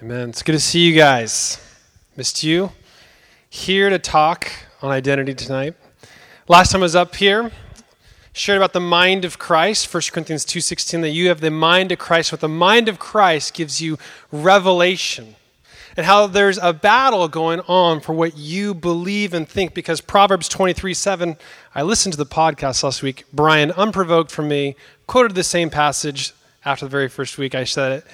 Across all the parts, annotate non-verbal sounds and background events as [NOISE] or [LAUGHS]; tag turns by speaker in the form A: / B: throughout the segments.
A: Amen. It's good to see you guys. Missed you. Here to talk on identity tonight. Last time I was up here, shared about the mind of Christ, 1 Corinthians 2:16 that you have the mind of Christ. What the mind of Christ gives you revelation. And how there's a battle going on for what you believe and think because Proverbs 23 7, I listened to the podcast last week. Brian, unprovoked from me, quoted the same passage after the very first week I said it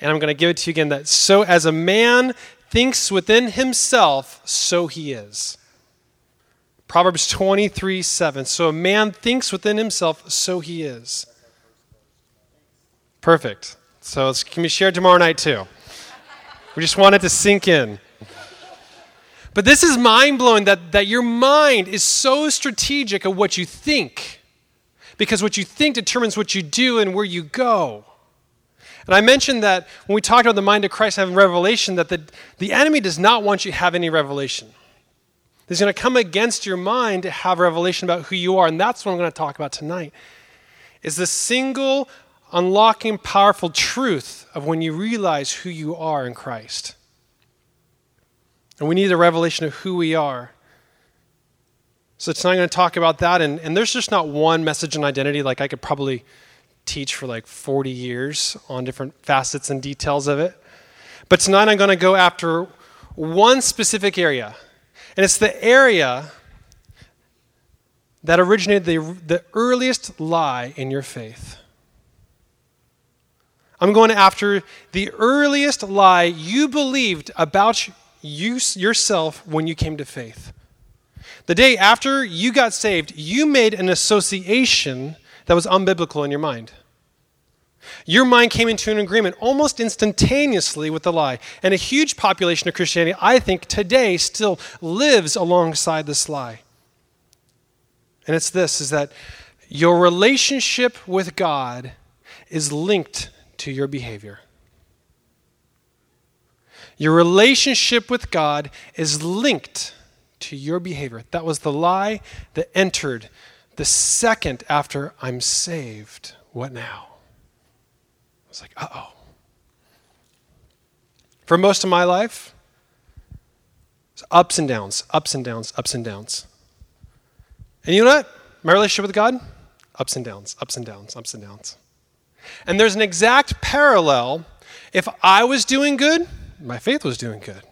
A: and I'm going to give it to you again that so as a man thinks within himself, so he is. Proverbs 23 7. So a man thinks within himself, so he is. Perfect. So it can be shared tomorrow night too. We just want it to sink in. But this is mind blowing that, that your mind is so strategic of what you think, because what you think determines what you do and where you go. And I mentioned that when we talked about the mind of Christ having revelation, that the, the enemy does not want you to have any revelation. He's going to come against your mind to have revelation about who you are. And that's what I'm going to talk about tonight. Is the single unlocking powerful truth of when you realize who you are in Christ. And we need a revelation of who we are. So tonight I'm going to talk about that. And, and there's just not one message on identity. Like I could probably teach for like 40 years on different facets and details of it. But tonight I'm going to go after one specific area. And it's the area that originated the, the earliest lie in your faith. I'm going after the earliest lie you believed about you, yourself when you came to faith. The day after you got saved, you made an association that was unbiblical in your mind. Your mind came into an agreement almost instantaneously with the lie. And a huge population of Christianity, I think, today still lives alongside this lie. And it's this is that your relationship with God is linked to your behavior. Your relationship with God is linked to your behavior. That was the lie that entered the second after I'm saved. What now? I was like, uh oh. For most of my life, ups and downs, ups and downs, ups and downs. And you know what? My relationship with God, ups and downs, ups and downs, ups and downs. And there's an exact parallel. If I was doing good, my faith was doing good.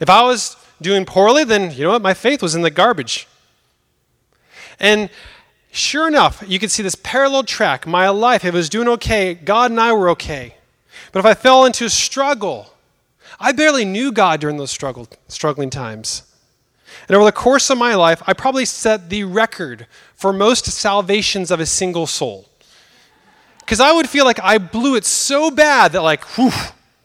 A: If I was doing poorly, then you know what? My faith was in the garbage. And Sure enough, you could see this parallel track. My life, if it was doing okay, God and I were okay. But if I fell into a struggle, I barely knew God during those struggle, struggling times. And over the course of my life, I probably set the record for most salvations of a single soul. Because I would feel like I blew it so bad that, like, whew,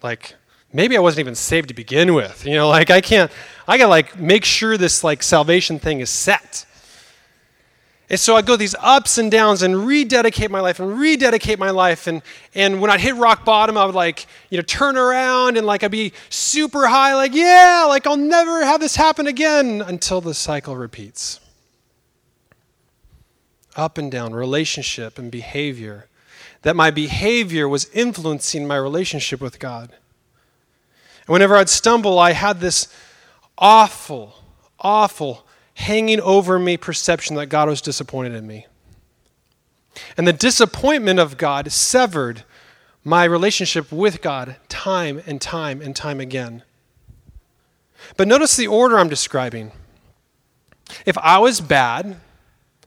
A: like, maybe I wasn't even saved to begin with. You know, like, I can't, I gotta, like, make sure this, like, salvation thing is set. And so I go these ups and downs and rededicate my life and rededicate my life. And, and when I'd hit rock bottom, I would like, you know, turn around and like I'd be super high, like, yeah, like I'll never have this happen again until the cycle repeats. Up and down, relationship and behavior. That my behavior was influencing my relationship with God. And whenever I'd stumble, I had this awful, awful hanging over me perception that God was disappointed in me. And the disappointment of God severed my relationship with God time and time and time again. But notice the order I'm describing. If I was bad,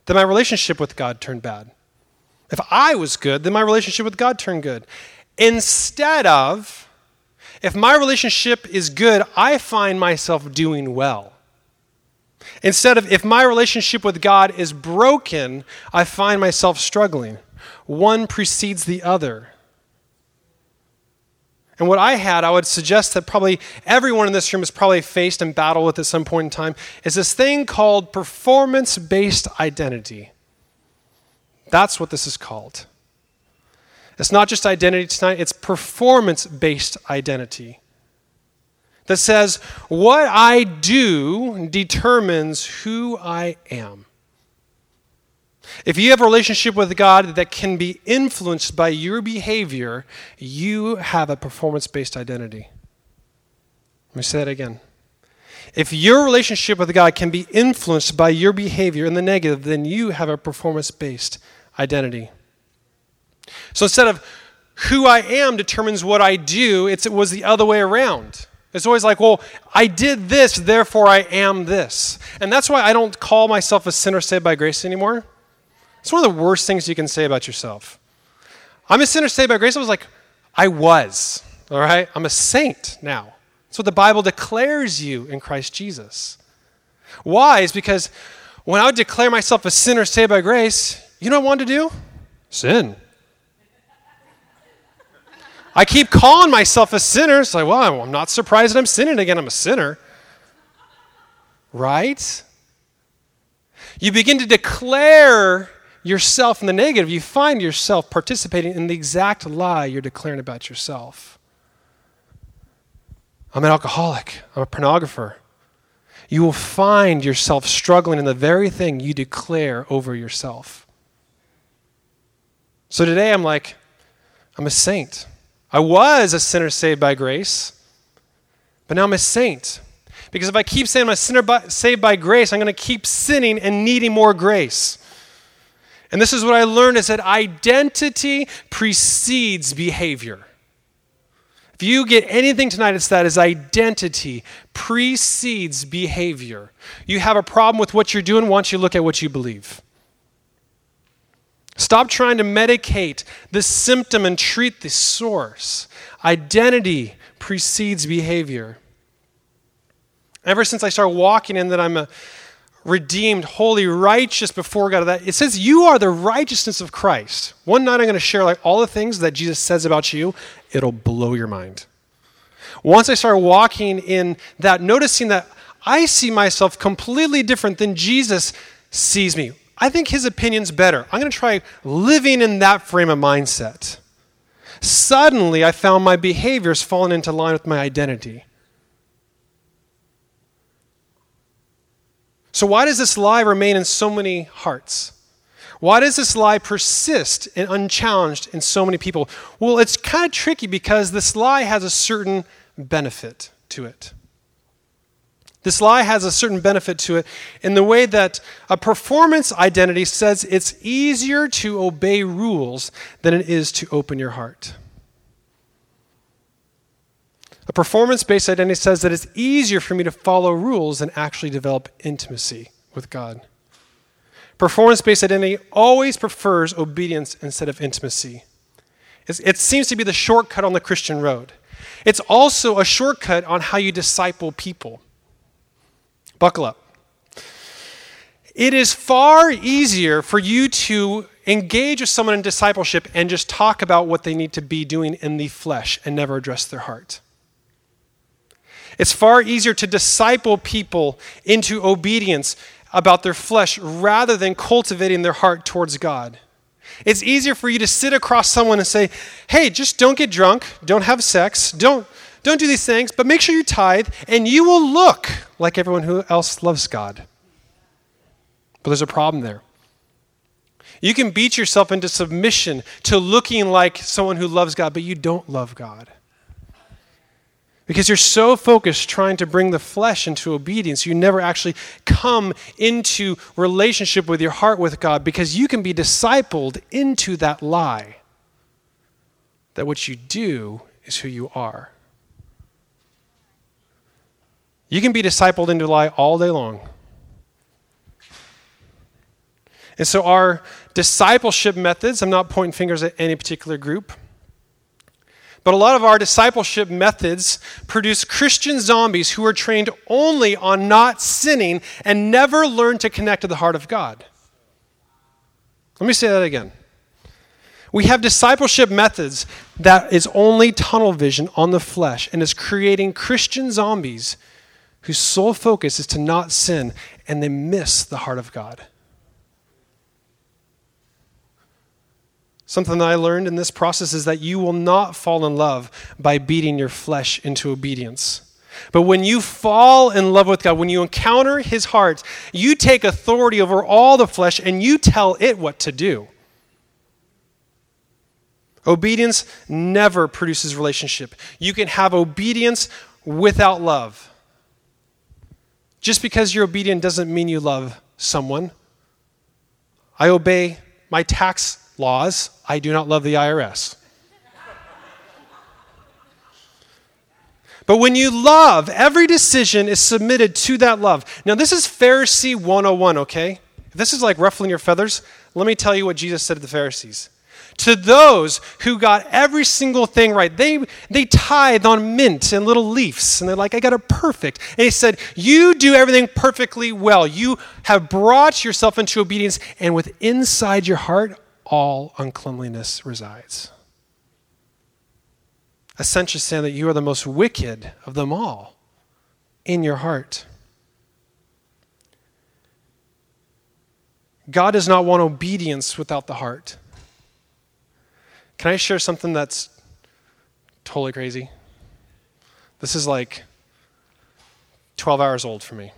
A: then my relationship with God turned bad. If I was good, then my relationship with God turned good. Instead of, if my relationship is good, I find myself doing well. Instead of, if my relationship with God is broken, I find myself struggling. One precedes the other. And what I had, I would suggest that probably everyone in this room has probably faced and battled with at some point in time, is this thing called performance based identity. That's what this is called. It's not just identity tonight, it's performance based identity that says, What I do determines who I am. If you have a relationship with God that can be influenced by your behavior, you have a performance based identity. Let me say that again. If your relationship with God can be influenced by your behavior in the negative, then you have a performance based identity. So instead of who I am determines what I do, it was the other way around. It's always like, well, I did this, therefore I am this. And that's why I don't call myself a sinner saved by grace anymore. It's one of the worst things you can say about yourself. I'm a sinner saved by grace. I was like, I was, all right? I'm a saint now. That's what the Bible declares you in Christ Jesus. Why? Is because when I would declare myself a sinner saved by grace, you know what I wanted to do? Sin. I keep calling myself a sinner. It's like, well, I'm not surprised that I'm sinning again. I'm a sinner. Right? You begin to declare yourself in the negative. You find yourself participating in the exact lie you're declaring about yourself. I'm an alcoholic. I'm a pornographer. You will find yourself struggling in the very thing you declare over yourself. So today I'm like, I'm a saint. I was a sinner saved by grace, but now I'm a saint. Because if I keep saying I'm a sinner by, saved by grace, I'm going to keep sinning and needing more grace. And this is what I learned is that identity precedes behavior. If you get anything tonight, it's that is identity precedes behavior. You have a problem with what you're doing once you look at what you believe. Stop trying to medicate the symptom and treat the source. Identity precedes behavior. Ever since I started walking in that I'm a redeemed, holy, righteous before God, that it says you are the righteousness of Christ. One night I'm going to share like all the things that Jesus says about you. It'll blow your mind. Once I start walking in that, noticing that I see myself completely different than Jesus sees me. I think his opinion's better. I'm going to try living in that frame of mindset. Suddenly, I found my behaviors falling into line with my identity. So, why does this lie remain in so many hearts? Why does this lie persist and unchallenged in so many people? Well, it's kind of tricky because this lie has a certain benefit to it. This lie has a certain benefit to it in the way that a performance identity says it's easier to obey rules than it is to open your heart. A performance based identity says that it's easier for me to follow rules than actually develop intimacy with God. Performance based identity always prefers obedience instead of intimacy. It's, it seems to be the shortcut on the Christian road. It's also a shortcut on how you disciple people. Buckle up. It is far easier for you to engage with someone in discipleship and just talk about what they need to be doing in the flesh and never address their heart. It's far easier to disciple people into obedience about their flesh rather than cultivating their heart towards God. It's easier for you to sit across someone and say, hey, just don't get drunk, don't have sex, don't, don't do these things, but make sure you tithe, and you will look like everyone who else loves God. But there's a problem there. You can beat yourself into submission to looking like someone who loves God, but you don't love God. Because you're so focused trying to bring the flesh into obedience, you never actually come into relationship with your heart with God because you can be discipled into that lie that what you do is who you are. You can be discipled into lie all day long. And so, our discipleship methods, I'm not pointing fingers at any particular group, but a lot of our discipleship methods produce Christian zombies who are trained only on not sinning and never learn to connect to the heart of God. Let me say that again. We have discipleship methods that is only tunnel vision on the flesh and is creating Christian zombies whose sole focus is to not sin and they miss the heart of God. Something that I learned in this process is that you will not fall in love by beating your flesh into obedience. But when you fall in love with God, when you encounter His heart, you take authority over all the flesh and you tell it what to do. Obedience never produces relationship. You can have obedience without love. Just because you're obedient doesn't mean you love someone. I obey my tax laws, I do not love the IRS. But when you love, every decision is submitted to that love. Now, this is Pharisee 101, okay? If this is like ruffling your feathers, let me tell you what Jesus said to the Pharisees. To those who got every single thing right, they, they tithe on mint and little leaves, and they're like, I got it perfect. And he said, You do everything perfectly well. You have brought yourself into obedience, and with inside your heart, all uncleanliness resides essentially saying that you are the most wicked of them all in your heart. God does not want obedience without the heart. Can I share something that's totally crazy? This is like 12 hours old for me.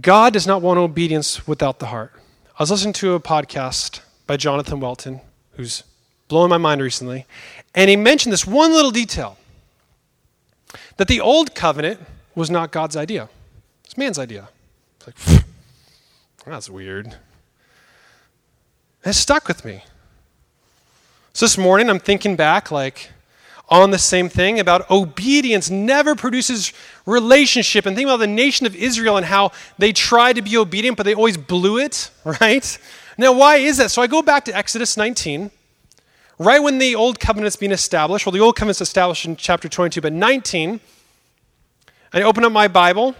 A: God does not want obedience without the heart. I was listening to a podcast by Jonathan Welton, who's blowing my mind recently. And he mentioned this one little detail that the old covenant was not God's idea, it's man's idea. It's like, that's weird. It stuck with me. So this morning, I'm thinking back, like, on the same thing about obedience never produces relationship. And think about the nation of Israel and how they tried to be obedient, but they always blew it, [LAUGHS] right? Now, why is that? So I go back to Exodus 19 right when the old covenant's being established, well, the old covenant's established in chapter 22, but 19, I open up my Bible,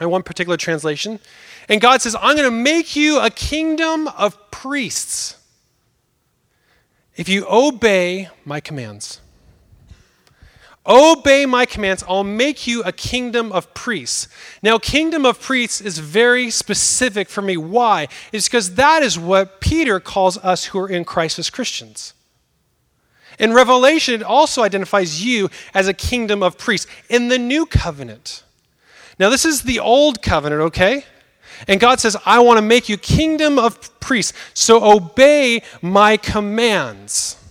A: my one particular translation, and God says, I'm going to make you a kingdom of priests if you obey my commands. Obey my commands, I'll make you a kingdom of priests. Now, kingdom of priests is very specific for me. Why? It's because that is what Peter calls us who are in Christ as Christians. In Revelation, it also identifies you as a kingdom of priests in the new covenant. Now, this is the old covenant, okay? And God says, I want to make you kingdom of priests, so obey my commands.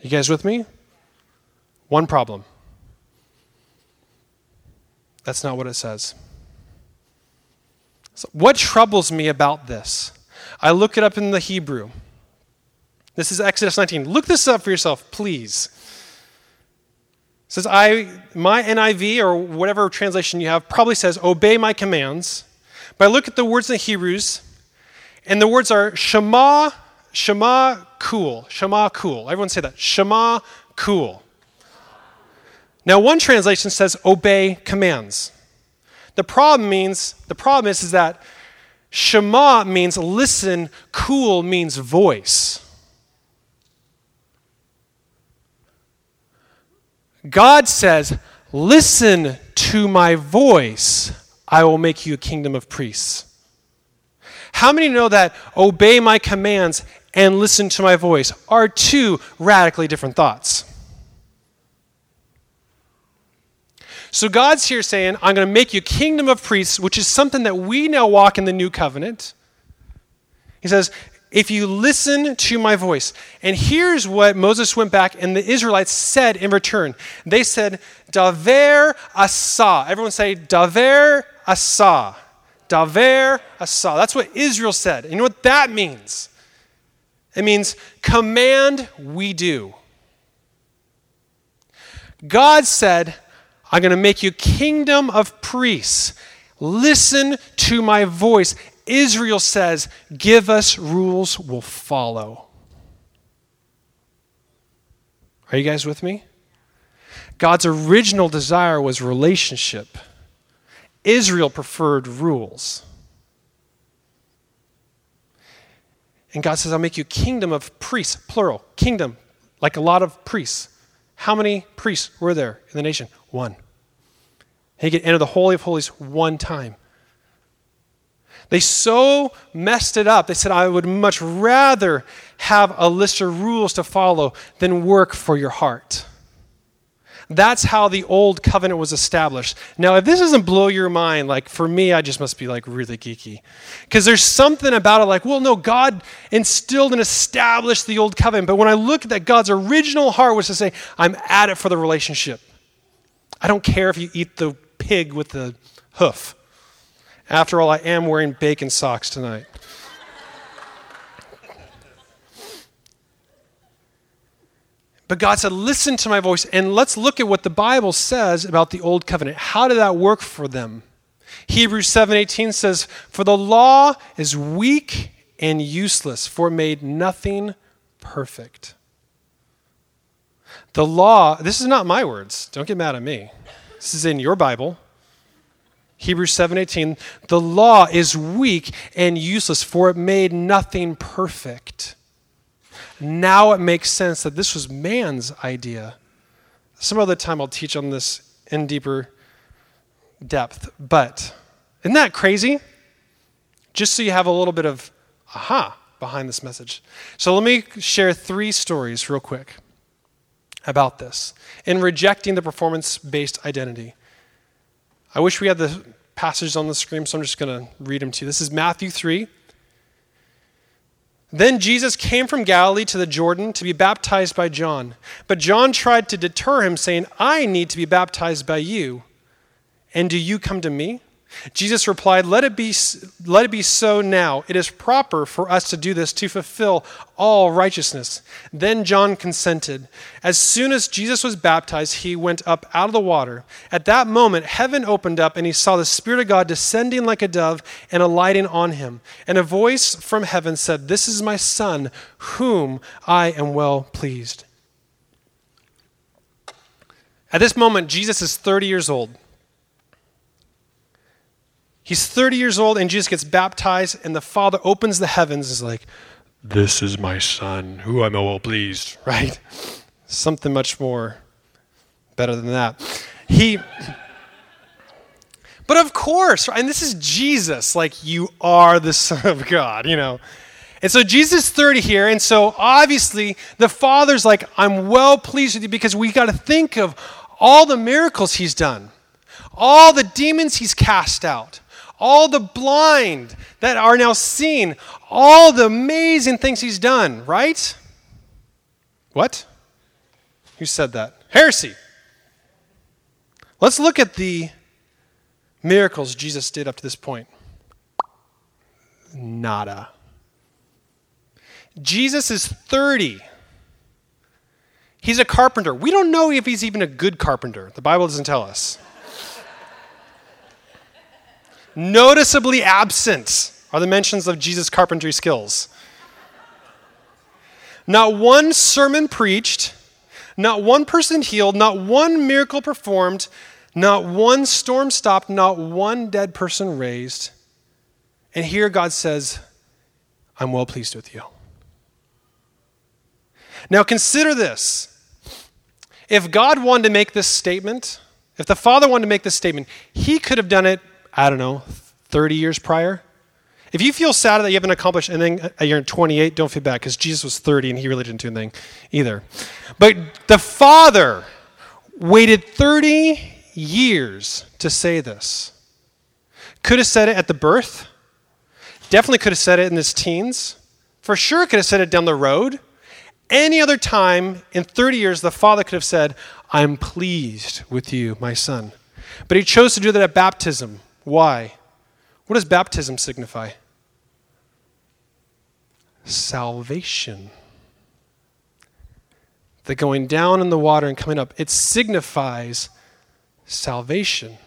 A: You guys with me? One problem. That's not what it says. So what troubles me about this? I look it up in the Hebrew. This is Exodus 19. Look this up for yourself, please. Says, I, my NIV or whatever translation you have probably says, obey my commands. But I look at the words in the Hebrews, and the words are Shema, Shema, cool. Shema, cool. Everyone say that. Shema, cool. Now, one translation says obey commands. The problem means, the problem is, is that Shema means listen, cool means voice. God says, Listen to my voice, I will make you a kingdom of priests. How many know that obey my commands and listen to my voice are two radically different thoughts? So God's here saying, I'm going to make you a kingdom of priests, which is something that we now walk in the new covenant. He says, if you listen to my voice. And here's what Moses went back and the Israelites said in return. They said, Daver asa. Everyone say, Daver asa. Daver asa. That's what Israel said. And you know what that means? It means command we do. God said, I'm going to make you kingdom of priests. Listen to my voice. Israel says, Give us rules, we'll follow. Are you guys with me? God's original desire was relationship. Israel preferred rules. And God says, I'll make you kingdom of priests, plural, kingdom, like a lot of priests. How many priests were there in the nation? One. He could enter the Holy of Holies one time. They so messed it up. They said, I would much rather have a list of rules to follow than work for your heart. That's how the old covenant was established. Now, if this doesn't blow your mind, like for me, I just must be like really geeky. Because there's something about it like, well, no, God instilled and established the old covenant. But when I look at that, God's original heart was to say, I'm at it for the relationship. I don't care if you eat the pig with the hoof. After all, I am wearing bacon socks tonight. But God said, Listen to my voice, and let's look at what the Bible says about the old covenant. How did that work for them? Hebrews 7:18 says, "For the law is weak and useless, for it made nothing perfect." The law, this is not my words. Don't get mad at me. This is in your Bible. Hebrews 7:18, "The law is weak and useless, for it made nothing perfect." Now it makes sense that this was man's idea. Some other time I'll teach on this in deeper depth. But isn't that crazy? Just so you have a little bit of aha behind this message. So let me share three stories real quick about this in rejecting the performance based identity. I wish we had the passages on the screen, so I'm just going to read them to you. This is Matthew 3. Then Jesus came from Galilee to the Jordan to be baptized by John. But John tried to deter him, saying, I need to be baptized by you, and do you come to me? Jesus replied, let it, be, let it be so now. It is proper for us to do this to fulfill all righteousness. Then John consented. As soon as Jesus was baptized, he went up out of the water. At that moment, heaven opened up, and he saw the Spirit of God descending like a dove and alighting on him. And a voice from heaven said, This is my Son, whom I am well pleased. At this moment, Jesus is 30 years old. He's 30 years old, and Jesus gets baptized, and the Father opens the heavens and is like, This is my Son, who I'm well pleased, [LAUGHS] right? Something much more better than that. He. [LAUGHS] But of course, and this is Jesus, like you are the Son of God, you know. And so Jesus is 30 here, and so obviously the Father's like, I'm well pleased with you because we got to think of all the miracles he's done, all the demons he's cast out, all the blind that are now seen, all the amazing things he's done, right? What? Who said that? Heresy. Let's look at the miracles Jesus did up to this point. Nada. Jesus is 30. He's a carpenter. We don't know if he's even a good carpenter. The Bible doesn't tell us. Noticeably absent are the mentions of Jesus' carpentry skills. Not one sermon preached, not one person healed, not one miracle performed, not one storm stopped, not one dead person raised. And here God says, I'm well pleased with you. Now consider this. If God wanted to make this statement, if the Father wanted to make this statement, he could have done it I don't know, 30 years prior. If you feel sad that you haven't accomplished anything uh, at you're 28, don't feel bad because Jesus was 30 and he really didn't do anything either. But the Father waited 30 years to say this. Could have said it at the birth. Definitely could have said it in his teens. For sure could have said it down the road. Any other time in 30 years, the Father could have said, I'm pleased with you, my son. But he chose to do that at baptism why? What does baptism signify? Salvation. The going down in the water and coming up, it signifies salvation.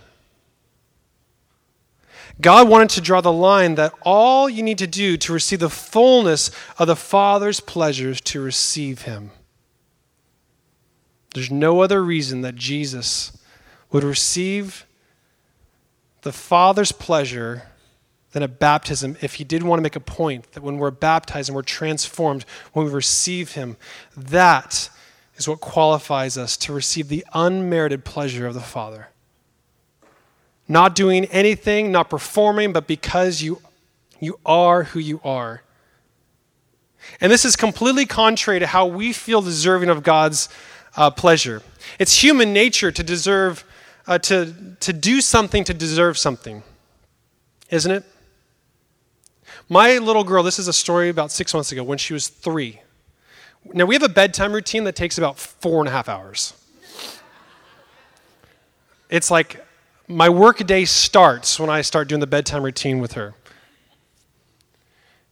A: God wanted to draw the line that all you need to do to receive the fullness of the Father's pleasures to receive Him. There's no other reason that Jesus would receive the Father's pleasure than a baptism if he did want to make a point that when we're baptized and we're transformed, when we receive him, that is what qualifies us to receive the unmerited pleasure of the Father. Not doing anything, not performing, but because you, you are who you are. And this is completely contrary to how we feel deserving of God's uh, pleasure. It's human nature to deserve, uh, to, to do something to deserve something, isn't it? My little girl, this is a story about six months ago when she was three. Now, we have a bedtime routine that takes about four and a half hours. It's like my work day starts when I start doing the bedtime routine with her.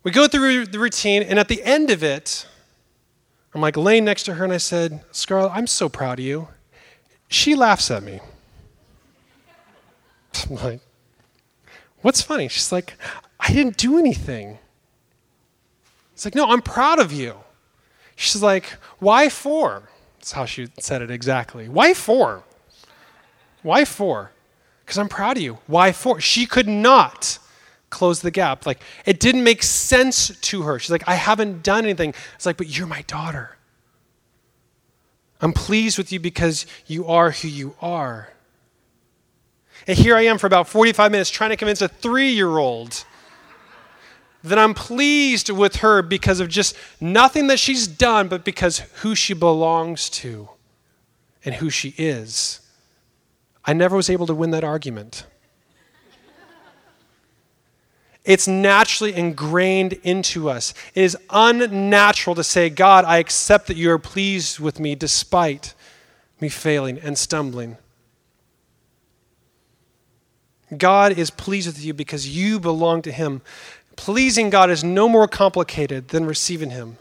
A: We go through the routine, and at the end of it, I'm like laying next to her, and I said, Scarlett, I'm so proud of you. She laughs at me. [LAUGHS] I'm like, what's funny? She's like, I didn't do anything. It's like, no, I'm proud of you. She's like, why four? That's how she said it exactly. Why four? Why four? Because I'm proud of you. Why four? She could not close the gap. Like, it didn't make sense to her. She's like, I haven't done anything. It's like, but you're my daughter. I'm pleased with you because you are who you are. And here I am for about 45 minutes trying to convince a three year old that I'm pleased with her because of just nothing that she's done, but because who she belongs to and who she is. I never was able to win that argument. It's naturally ingrained into us. It is unnatural to say, God, I accept that you are pleased with me despite me failing and stumbling. God is pleased with you because you belong to Him. Pleasing God is no more complicated than receiving Him.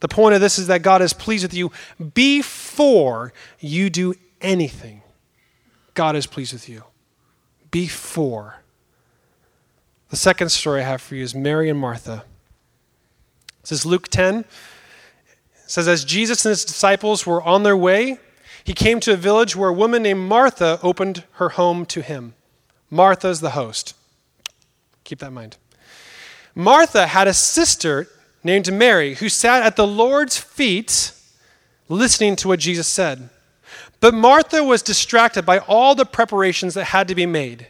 A: The point of this is that God is pleased with you before you do anything. God is pleased with you. Before. The second story I have for you is Mary and Martha. This is Luke 10. It says, As Jesus and his disciples were on their way, he came to a village where a woman named Martha opened her home to him. Martha's the host. Keep that in mind. Martha had a sister named Mary who sat at the Lord's feet listening to what Jesus said. But Martha was distracted by all the preparations that had to be made.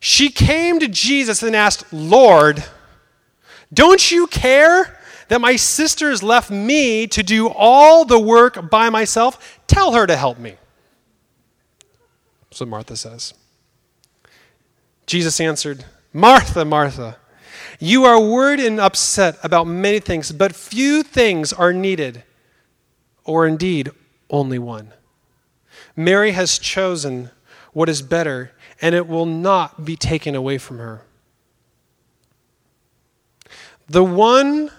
A: She came to Jesus and asked, Lord, don't you care that my sister has left me to do all the work by myself? Tell her to help me. So Martha says. Jesus answered, Martha, Martha, you are worried and upset about many things, but few things are needed, or indeed only one. Mary has chosen what is better and it will not be taken away from her. The one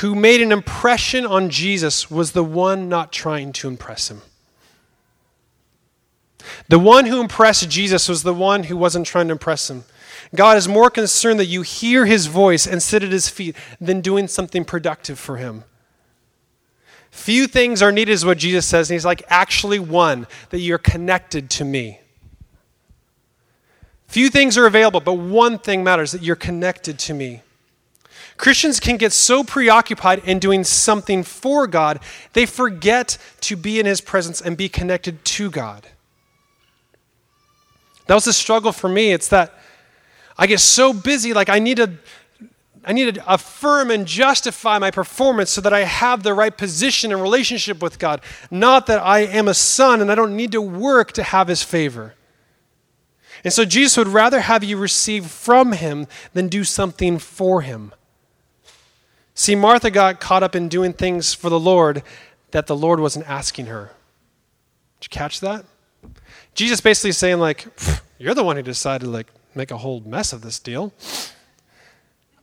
A: who made an impression on Jesus was the one not trying to impress him. The one who impressed Jesus was the one who wasn't trying to impress him. God is more concerned that you hear his voice and sit at his feet than doing something productive for him. Few things are needed, is what Jesus says. And he's like, actually, one, that you're connected to me. Few things are available, but one thing matters that you're connected to me. Christians can get so preoccupied in doing something for God, they forget to be in His presence and be connected to God. That was a struggle for me. It's that I get so busy, like I need to. I need to affirm and justify my performance so that I have the right position and relationship with God. Not that I am a son and I don't need to work to have his favor. And so Jesus would rather have you receive from him than do something for him. See, Martha got caught up in doing things for the Lord that the Lord wasn't asking her. Did you catch that? Jesus basically saying, like, you're the one who decided to like make a whole mess of this deal.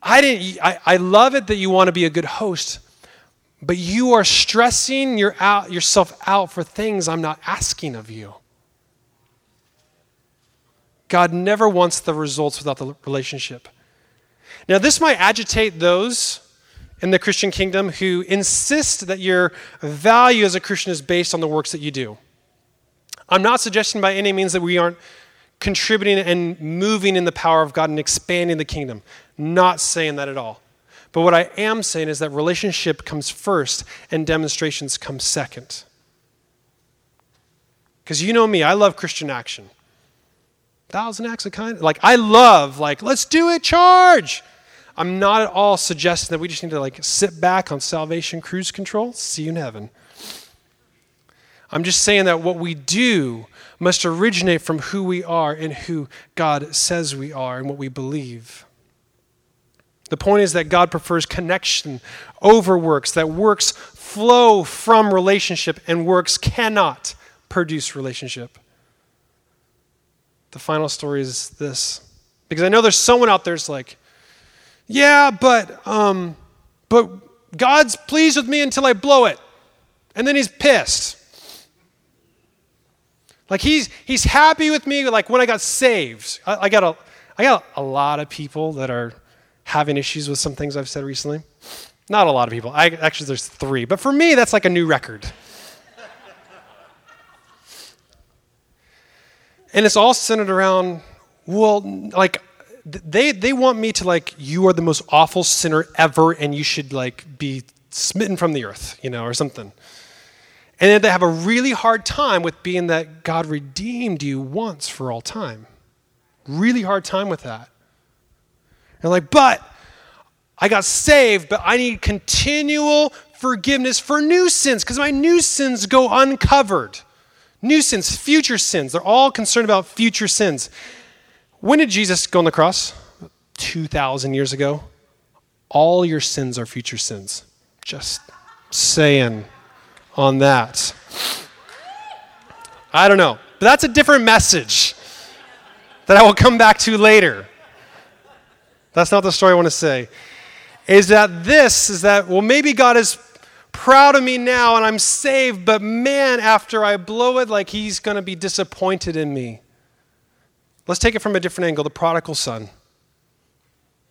A: I didn't I, I love it that you want to be a good host, but you are stressing your out, yourself out for things I'm not asking of you. God never wants the results without the relationship. Now, this might agitate those in the Christian kingdom who insist that your value as a Christian is based on the works that you do. I'm not suggesting by any means that we aren't contributing and moving in the power of God and expanding the kingdom. Not saying that at all. But what I am saying is that relationship comes first and demonstrations come second. Because you know me, I love Christian action thousand acts of kindness. Like, I love, like, let's do it, charge. I'm not at all suggesting that we just need to, like, sit back on salvation cruise control. See you in heaven. I'm just saying that what we do must originate from who we are and who God says we are and what we believe. The point is that God prefers connection over works, that works flow from relationship and works cannot produce relationship. The final story is this. Because I know there's someone out there that's like, yeah, but um, but God's pleased with me until I blow it. And then he's pissed. Like he's he's happy with me like when I got saved. I, I got a I got a lot of people that are having issues with some things I've said recently. Not a lot of people. I, actually, there's three. But for me, that's like a new record. and it's all centered around, well, like, they, they want me to, like, you are the most awful sinner ever, and you should, like, be smitten from the earth, you know, or something. And then they have a really hard time with being that God redeemed you once for all time. Really hard time with that. They're like, but I got saved, but I need continual forgiveness for new sins because my new sins go uncovered. New sins, future sins. They're all concerned about future sins. When did Jesus go on the cross? 2,000 years ago. All your sins are future sins. Just saying on that. I don't know. But that's a different message that I will come back to later. That's not the story I want to say. Is that this is that, well, maybe God is proud of me now and I'm saved, but man, after I blow it, like he's going to be disappointed in me. Let's take it from a different angle the prodigal son.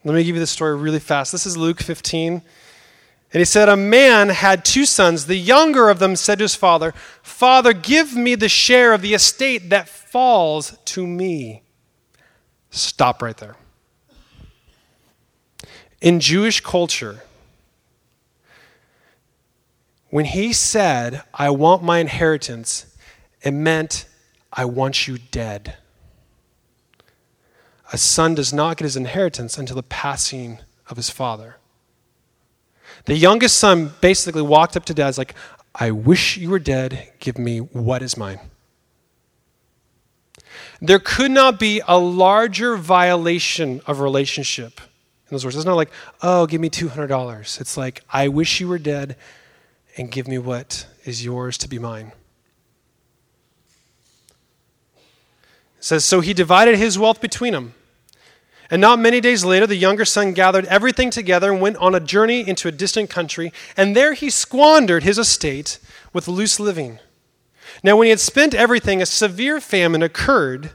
A: Let me give you the story really fast. This is Luke 15. And he said, A man had two sons. The younger of them said to his father, Father, give me the share of the estate that falls to me. Stop right there. In Jewish culture, when he said, I want my inheritance, it meant, I want you dead. A son does not get his inheritance until the passing of his father. The youngest son basically walked up to dad's like, I wish you were dead. Give me what is mine. There could not be a larger violation of relationship in those words. It's not like, oh, give me $200. It's like, I wish you were dead and give me what is yours to be mine. It says, So he divided his wealth between them. And not many days later, the younger son gathered everything together and went on a journey into a distant country, and there he squandered his estate with loose living. Now, when he had spent everything, a severe famine occurred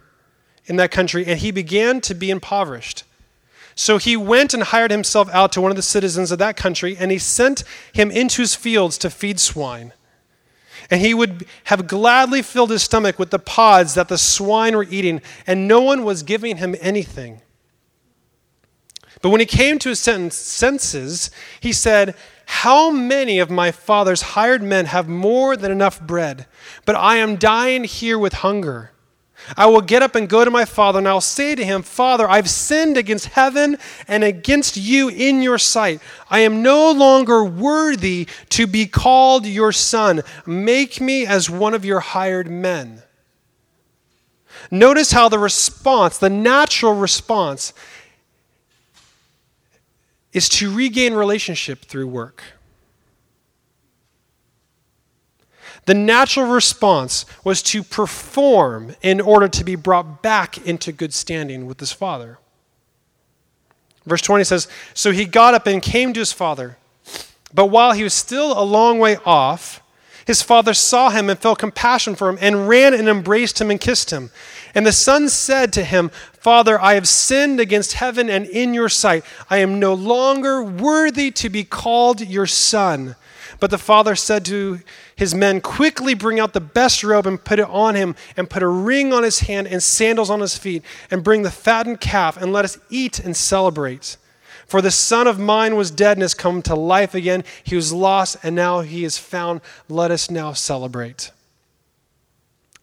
A: in that country, and he began to be impoverished. So he went and hired himself out to one of the citizens of that country, and he sent him into his fields to feed swine. And he would have gladly filled his stomach with the pods that the swine were eating, and no one was giving him anything. But when he came to his senses, he said, How many of my father's hired men have more than enough bread? But I am dying here with hunger. I will get up and go to my father, and I'll say to him, Father, I've sinned against heaven and against you in your sight. I am no longer worthy to be called your son. Make me as one of your hired men. Notice how the response, the natural response, is to regain relationship through work. The natural response was to perform in order to be brought back into good standing with his father. Verse 20 says So he got up and came to his father. But while he was still a long way off, his father saw him and felt compassion for him and ran and embraced him and kissed him. And the son said to him, Father, I have sinned against heaven and in your sight. I am no longer worthy to be called your son. But the father said to his men, Quickly bring out the best robe and put it on him, and put a ring on his hand and sandals on his feet, and bring the fattened calf, and let us eat and celebrate. For the son of mine was dead and has come to life again. He was lost, and now he is found. Let us now celebrate.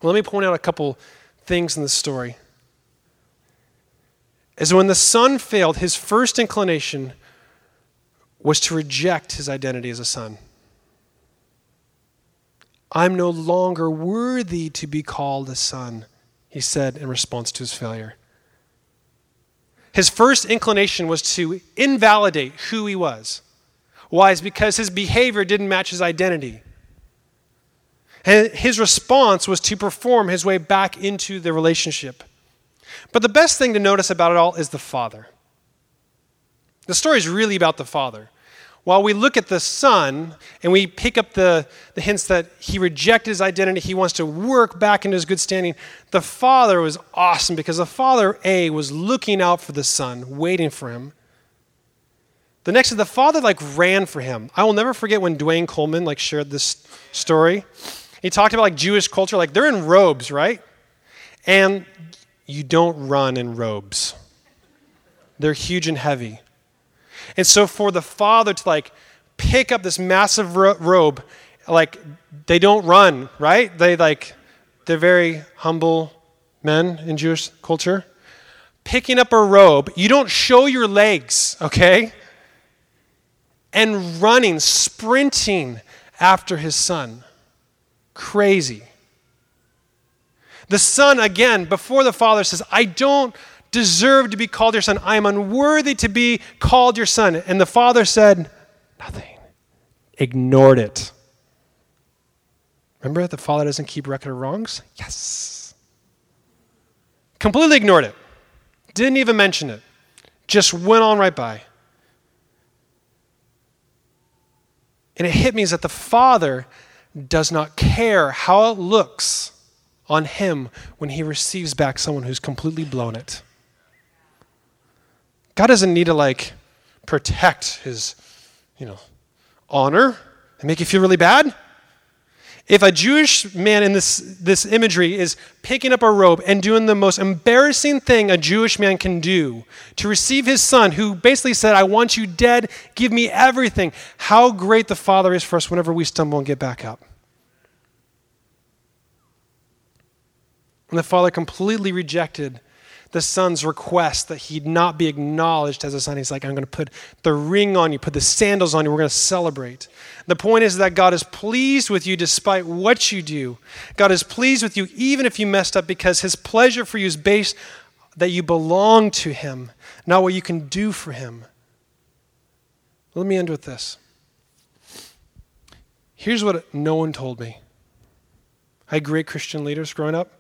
A: Let me point out a couple things in the story. As when the son failed, his first inclination was to reject his identity as a son. I'm no longer worthy to be called a son, he said in response to his failure. His first inclination was to invalidate who he was. Why? It's because his behavior didn't match his identity. His response was to perform his way back into the relationship. But the best thing to notice about it all is the father. The story is really about the father. While we look at the son and we pick up the, the hints that he rejected his identity, he wants to work back into his good standing, the father was awesome because the father, A, was looking out for the son, waiting for him. The next is the father like ran for him. I will never forget when Dwayne Coleman like shared this story. He talked about like Jewish culture, like they're in robes, right? And you don't run in robes. They're huge and heavy. And so for the father to like pick up this massive ro- robe, like they don't run, right? They like they're very humble men in Jewish culture. Picking up a robe, you don't show your legs, okay? And running, sprinting after his son. Crazy. The son, again, before the father says, I don't deserve to be called your son. I am unworthy to be called your son. And the father said, Nothing. Ignored it. Remember, that the father doesn't keep record of wrongs? Yes. Completely ignored it. Didn't even mention it. Just went on right by. And it hit me is that the father does not care how it looks on him when he receives back someone who's completely blown it. God doesn't need to like protect his, you know, honor and make you feel really bad. If a Jewish man in this, this imagery is picking up a robe and doing the most embarrassing thing a Jewish man can do to receive his son, who basically said, I want you dead, give me everything, how great the Father is for us whenever we stumble and get back up. And the Father completely rejected the son's request that he'd not be acknowledged as a son. He's like, I'm going to put the ring on you, put the sandals on you. We're going to celebrate. The point is that God is pleased with you despite what you do. God is pleased with you even if you messed up because his pleasure for you is based that you belong to him, not what you can do for him. Let me end with this. Here's what no one told me. I had great Christian leaders growing up.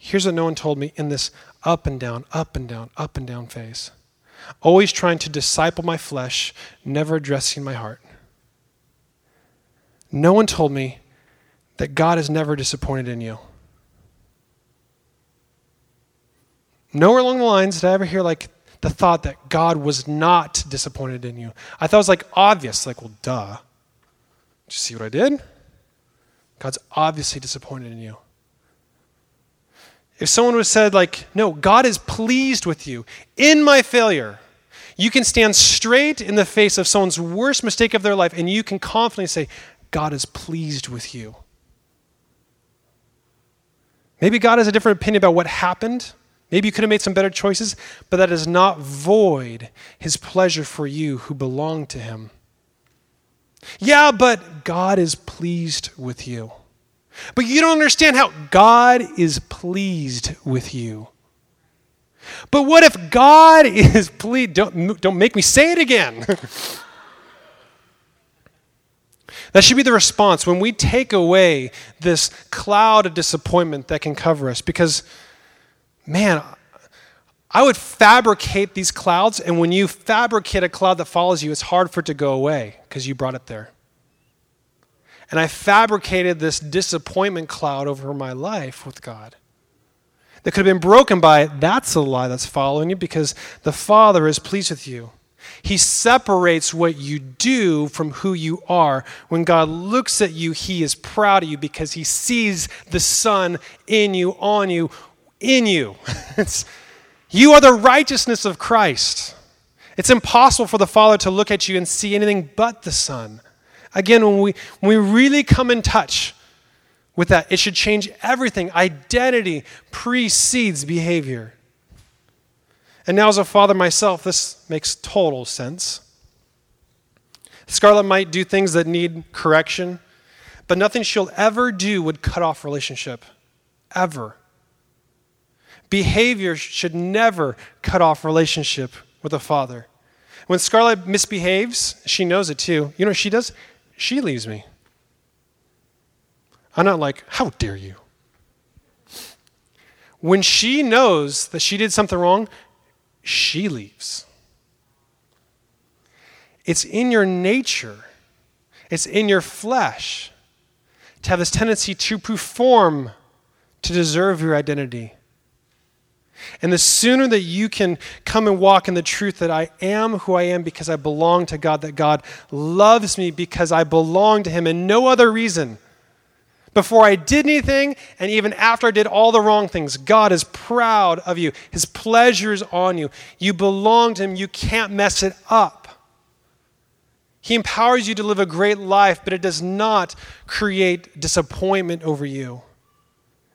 A: Here's what no one told me in this up and down, up and down, up and down phase. Always trying to disciple my flesh, never addressing my heart. No one told me that God is never disappointed in you. Nowhere along the lines did I ever hear like the thought that God was not disappointed in you. I thought it was like obvious, like, well, duh. Did you see what I did? God's obviously disappointed in you. If someone would said, like, no, God is pleased with you in my failure, you can stand straight in the face of someone's worst mistake of their life and you can confidently say, God is pleased with you. Maybe God has a different opinion about what happened. Maybe you could have made some better choices, but that does not void his pleasure for you who belong to him. Yeah, but God is pleased with you. But you don't understand how God is pleased with you. But what if God [LAUGHS] is pleased? Don't, don't make me say it again. [LAUGHS] that should be the response when we take away this cloud of disappointment that can cover us. Because, man, I would fabricate these clouds, and when you fabricate a cloud that follows you, it's hard for it to go away because you brought it there. And I fabricated this disappointment cloud over my life with God that could have been broken by that's a lie that's following you because the Father is pleased with you. He separates what you do from who you are. When God looks at you, He is proud of you because He sees the Son in you, on you, in you. [LAUGHS] you are the righteousness of Christ. It's impossible for the Father to look at you and see anything but the Son. Again, when we, when we really come in touch with that, it should change everything. Identity precedes behavior. And now, as a father myself, this makes total sense. Scarlett might do things that need correction, but nothing she'll ever do would cut off relationship. Ever. Behavior should never cut off relationship with a father. When Scarlett misbehaves, she knows it too. You know she does? She leaves me. I'm not like, how dare you? When she knows that she did something wrong, she leaves. It's in your nature, it's in your flesh to have this tendency to perform to deserve your identity. And the sooner that you can come and walk in the truth that I am who I am because I belong to God, that God loves me because I belong to Him and no other reason. Before I did anything, and even after I did all the wrong things, God is proud of you. His pleasure is on you. You belong to Him. You can't mess it up. He empowers you to live a great life, but it does not create disappointment over you.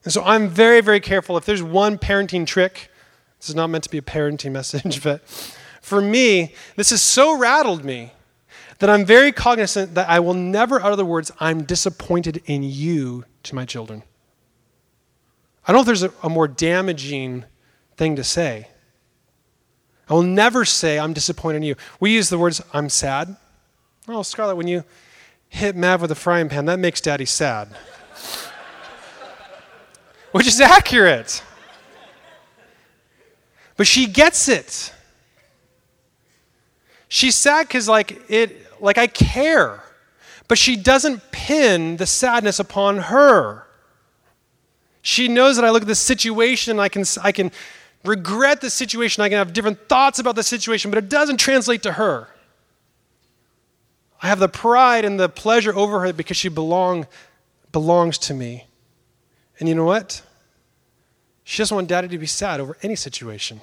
A: And so I'm very, very careful. If there's one parenting trick, this is not meant to be a parenting [LAUGHS] message, but for me, this has so rattled me that I'm very cognizant that I will never utter the words, I'm disappointed in you to my children. I don't know if there's a, a more damaging thing to say. I will never say, I'm disappointed in you. We use the words, I'm sad. Oh, Scarlett, when you hit Mav with a frying pan, that makes daddy sad which is accurate. But she gets it. She's sad because like it like I care. But she doesn't pin the sadness upon her. She knows that I look at the situation and I can I can regret the situation, I can have different thoughts about the situation, but it doesn't translate to her. I have the pride and the pleasure over her because she belong, belongs to me. And you know what? She doesn't want daddy to be sad over any situation.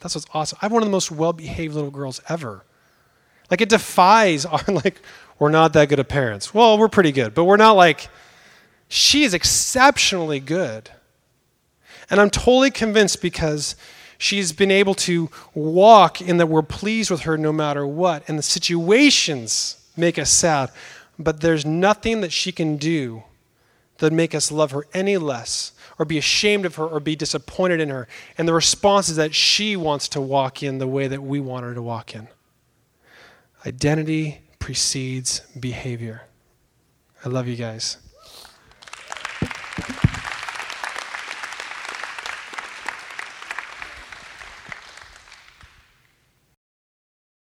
A: That's what's awesome. I have one of the most well behaved little girls ever. Like it defies our, [LAUGHS] like, we're not that good of parents. Well, we're pretty good, but we're not like, she is exceptionally good. And I'm totally convinced because she's been able to walk in that we're pleased with her no matter what. And the situations make us sad, but there's nothing that she can do that make us love her any less or be ashamed of her or be disappointed in her. And the response is that she wants to walk in the way that we want her to walk in. Identity precedes behavior. I love you guys.